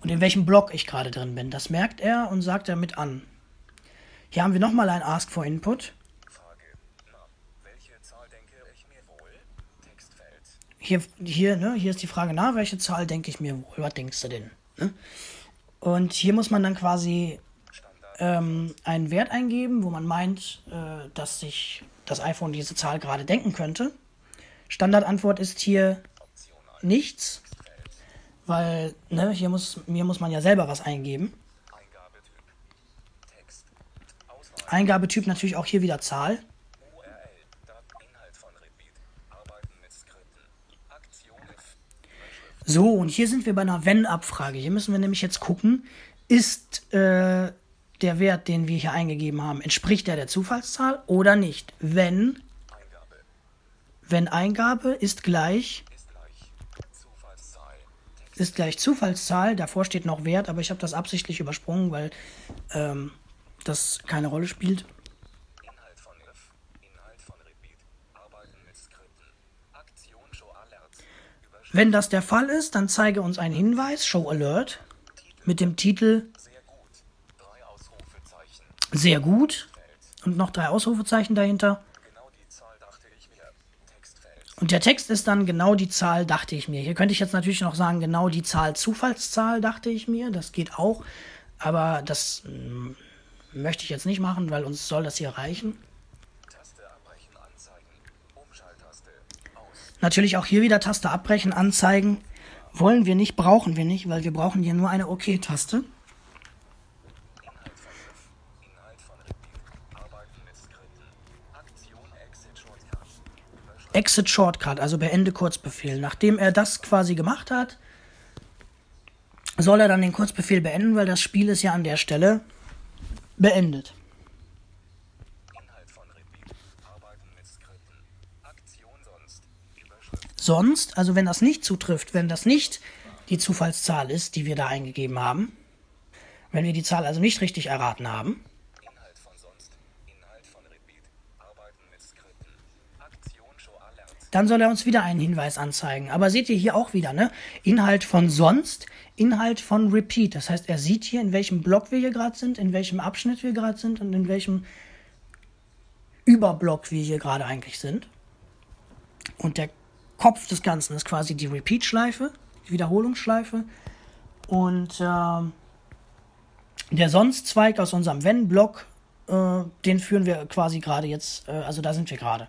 Und in welchem Block ich gerade drin bin. Das merkt er und sagt damit an. Hier haben wir nochmal ein Ask for Input. Hier, hier, ne, hier ist die Frage, na, welche Zahl denke ich mir wohl? Was denkst du denn? Ne? Und hier muss man dann quasi. Ähm, einen Wert eingeben, wo man meint, äh, dass sich das iPhone diese Zahl gerade denken könnte. Standardantwort ist hier Option 1. nichts, weil ne, hier, muss, hier muss man ja selber was eingeben. Eingabetyp. Natürlich auch hier wieder Zahl. So, und hier sind wir bei einer Wenn-Abfrage. Hier müssen wir nämlich jetzt gucken, ist äh, der Wert, den wir hier eingegeben haben, entspricht der der Zufallszahl oder nicht? Wenn, Eingabe wenn Eingabe ist gleich, ist gleich Zufallszahl, Text, ist gleich Zufallszahl, davor steht noch Wert, aber ich habe das absichtlich übersprungen, weil ähm, das keine Rolle spielt. Inhalt von If, Inhalt von Repeat, Arbeiten mit Skripten, Aktion Show Alert, Wenn das der Fall ist, dann zeige uns einen Hinweis, Show Alert, mit dem Titel sehr gut, drei Ausrufezeichen, sehr gut und noch drei Ausrufezeichen dahinter. Und der Text ist dann genau die Zahl, dachte ich mir. Hier könnte ich jetzt natürlich noch sagen, genau die Zahl Zufallszahl, dachte ich mir. Das geht auch. Aber das mm, möchte ich jetzt nicht machen, weil uns soll das hier reichen. Natürlich auch hier wieder Taste abbrechen, anzeigen. Wollen wir nicht, brauchen wir nicht, weil wir brauchen hier nur eine OK-Taste. Inhalt von If, Inhalt von Repeat, Arbeiten mit Skripten, Aktion Exit Shortcut, Überschrift Exit Shortcut, also beende Kurzbefehl. Nachdem er das quasi gemacht hat, soll er dann den Kurzbefehl beenden, weil das Spiel ist ja an der Stelle beendet. Sonst, also wenn das nicht zutrifft, wenn das nicht die Zufallszahl ist, die wir da eingegeben haben, wenn wir die Zahl also nicht richtig erraten haben, Inhalt von sonst, Inhalt von Repeat, Arbeiten mit Skripten, Aktion Show Alert, dann soll er uns wieder einen Hinweis anzeigen. Aber seht ihr hier auch wieder, ne? Inhalt von sonst, Inhalt von repeat. Das heißt, er sieht hier, in welchem Block wir hier gerade sind, in welchem Abschnitt wir gerade sind und in welchem Überblock wir hier gerade eigentlich sind. Und der Kopf des Ganzen ist quasi die Repeat-Schleife, die Wiederholungsschleife. Und ähm, der Sonst-Zweig aus unserem Wenn-Block, äh, den führen wir quasi gerade jetzt, äh, also da sind wir gerade.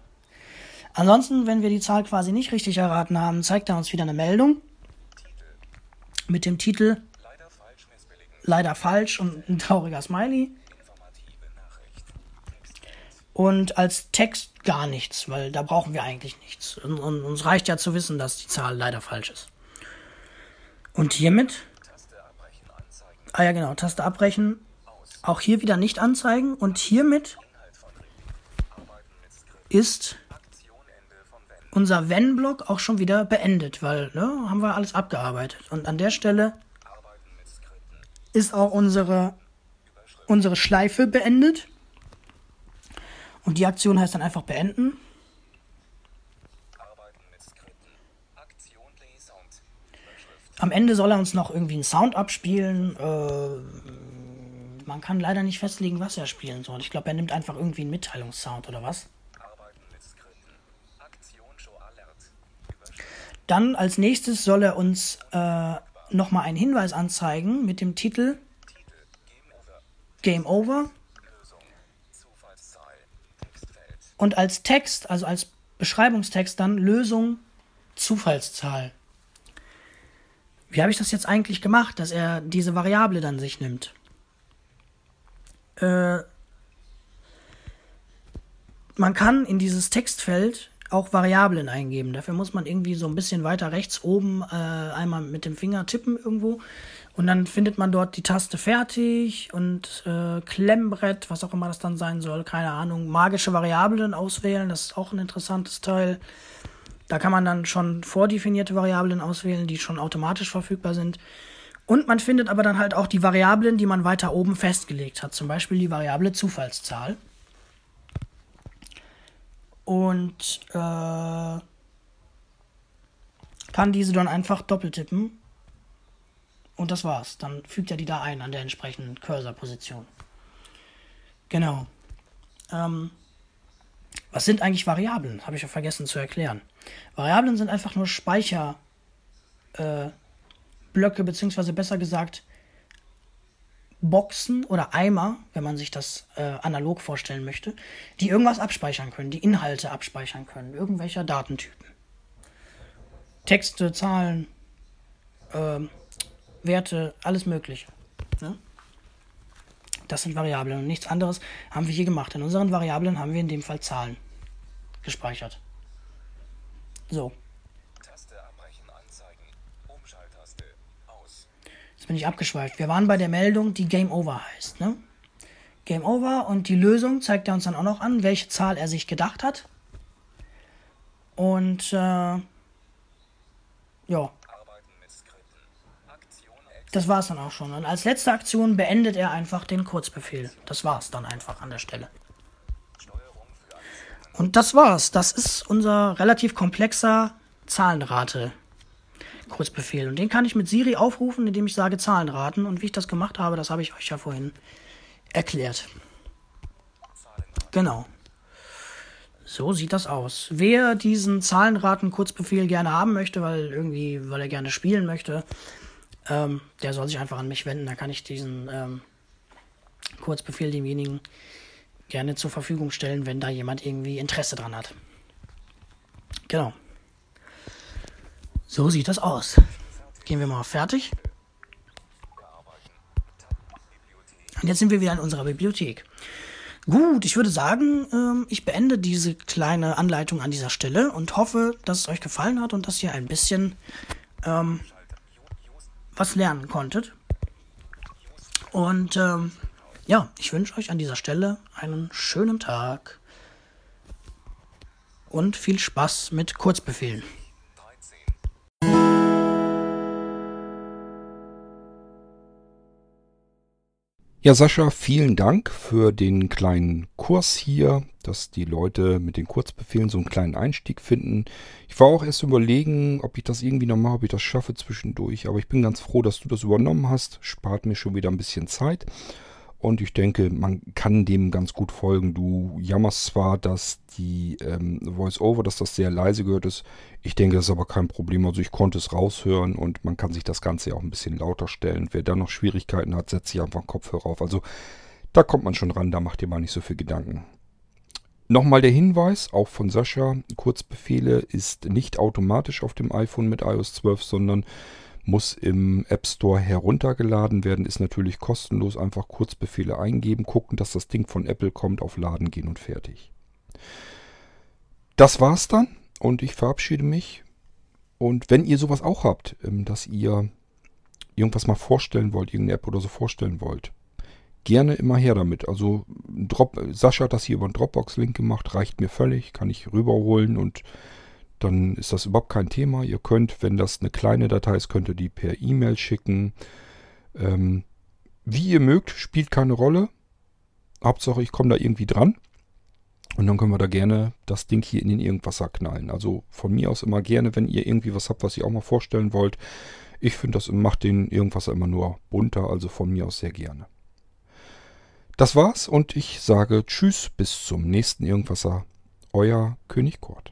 Ansonsten, wenn wir die Zahl quasi nicht richtig erraten haben, zeigt er uns wieder eine Meldung mit dem Titel leider falsch leider falsch und ein trauriger Smiley und als Text gar nichts, weil da brauchen wir eigentlich nichts. Und, und uns reicht ja zu wissen, dass die Zahl leider falsch ist. Und hiermit, ah ja genau, Taste abbrechen, auch hier wieder nicht anzeigen und hiermit ist unser Wenn-Block auch schon wieder beendet, weil, ne, haben wir alles abgearbeitet. Und an der Stelle ist auch unsere, unsere Schleife beendet. Und die Aktion heißt dann einfach beenden. Am Ende soll er uns noch irgendwie einen Sound abspielen. Äh, man kann leider nicht festlegen, was er spielen soll. Ich glaube, er nimmt einfach irgendwie einen Mitteilungssound oder was. Arbeiten mit Skripten, Aktion Show Alert, Überschrift, Dann als nächstes soll er uns äh, nochmal einen Hinweis anzeigen mit dem Titel Game Over, Und als Text, also als Beschreibungstext dann Lösung Zufallszahl. Wie habe ich das jetzt eigentlich gemacht, dass er diese Variable dann sich nimmt? Äh, man kann in dieses Textfeld auch Variablen eingeben. Dafür muss man irgendwie so ein bisschen weiter rechts oben äh, einmal mit dem Finger tippen irgendwo. Und dann findet man dort die Taste fertig und äh, Klemmbrett, was auch immer das dann sein soll, keine Ahnung. Magische Variablen auswählen, das ist auch ein interessantes Teil. Da kann man dann schon vordefinierte Variablen auswählen, die schon automatisch verfügbar sind. Und man findet aber dann halt auch die Variablen, die man weiter oben festgelegt hat. Zum Beispiel die Variable Zufallszahl. Und äh, kann diese dann einfach doppeltippen. Und das war's. Dann fügt er die da ein an der entsprechenden Cursor-Position. Genau. Ähm, was sind eigentlich Variablen? Habe ich ja vergessen zu erklären. Variablen sind einfach nur Speicherblöcke, äh, beziehungsweise besser gesagt Boxen oder Eimer, wenn man sich das äh, analog vorstellen möchte, die irgendwas abspeichern können, die Inhalte abspeichern können, irgendwelcher Datentypen. Texte, Zahlen, ähm, Werte, alles Mögliche. Ne? Das sind Variablen und nichts anderes haben wir hier gemacht. In unseren Variablen haben wir in dem Fall Zahlen gespeichert. So, Taste abbrechen anzeigen. Umschalttaste aus. jetzt bin ich abgeschweift. Wir waren bei der Meldung, die Game Over heißt. Ne? Game Over und die Lösung zeigt er uns dann auch noch an, welche Zahl er sich gedacht hat. Und äh, ja, das war's dann auch schon. Und als letzte Aktion beendet er einfach den Kurzbefehl. Das war's dann einfach an der Stelle. Und das war's. Das ist unser relativ komplexer Zahlenrate. Kurzbefehl. Und den kann ich mit Siri aufrufen, indem ich sage Zahlenraten. Und wie ich das gemacht habe, das habe ich euch ja vorhin erklärt. Genau. So sieht das aus. Wer diesen Zahlenraten-Kurzbefehl gerne haben möchte, weil irgendwie, weil er gerne spielen möchte, ähm, der soll sich einfach an mich wenden. Da kann ich diesen ähm, Kurzbefehl demjenigen gerne zur Verfügung stellen, wenn da jemand irgendwie Interesse dran hat. Genau. So sieht das aus. Gehen wir mal auf fertig. Und jetzt sind wir wieder in unserer Bibliothek. Gut, ich würde sagen, ähm, ich beende diese kleine Anleitung an dieser Stelle und hoffe, dass es euch gefallen hat und dass ihr ein bisschen ähm, was lernen konntet. Und ähm, ja, ich wünsche euch an dieser Stelle einen schönen Tag und viel Spaß mit Kurzbefehlen. Ja, Sascha, vielen Dank für den kleinen Kurs hier, dass die Leute mit den Kurzbefehlen so einen kleinen Einstieg finden. Ich war auch erst überlegen, ob ich das irgendwie noch mache, ob ich das schaffe zwischendurch. Aber ich bin ganz froh, dass du das übernommen hast. Spart mir schon wieder ein bisschen Zeit. Und ich denke, man kann dem ganz gut folgen. Du jammerst zwar, dass die ähm, Voice-Over, dass das sehr leise gehört ist. Ich denke, das ist aber kein Problem. Also ich konnte es raushören und man kann sich das Ganze ja auch ein bisschen lauter stellen. Wer da noch Schwierigkeiten hat, setzt sich einfach einen Kopfhörer auf. Also da kommt man schon ran, da macht ihr mal nicht so viel Gedanken. Nochmal der Hinweis, auch von Sascha, Kurzbefehle ist nicht automatisch auf dem iPhone mit iOS 12, sondern muss im App Store heruntergeladen werden, ist natürlich kostenlos. Einfach Kurzbefehle eingeben, gucken, dass das Ding von Apple kommt, auf Laden gehen und fertig. Das war's dann und ich verabschiede mich. Und wenn ihr sowas auch habt, ähm, dass ihr irgendwas mal vorstellen wollt, irgendeine App oder so vorstellen wollt, gerne immer her damit. Also Drop, Sascha hat das hier über einen Dropbox-Link gemacht, reicht mir völlig, kann ich rüberholen und dann ist das überhaupt kein Thema. Ihr könnt, wenn das eine kleine Datei ist, könnt ihr die per E-Mail schicken. Ähm, wie ihr mögt, spielt keine Rolle. Hauptsache, ich komme da irgendwie dran. Und dann können wir da gerne das Ding hier in den Irgendwasser knallen. Also von mir aus immer gerne, wenn ihr irgendwie was habt, was ihr auch mal vorstellen wollt. Ich finde, das macht den Irgendwasser immer nur bunter. Also von mir aus sehr gerne. Das war's und ich sage Tschüss, bis zum nächsten Irgendwasser. Euer König Kurt.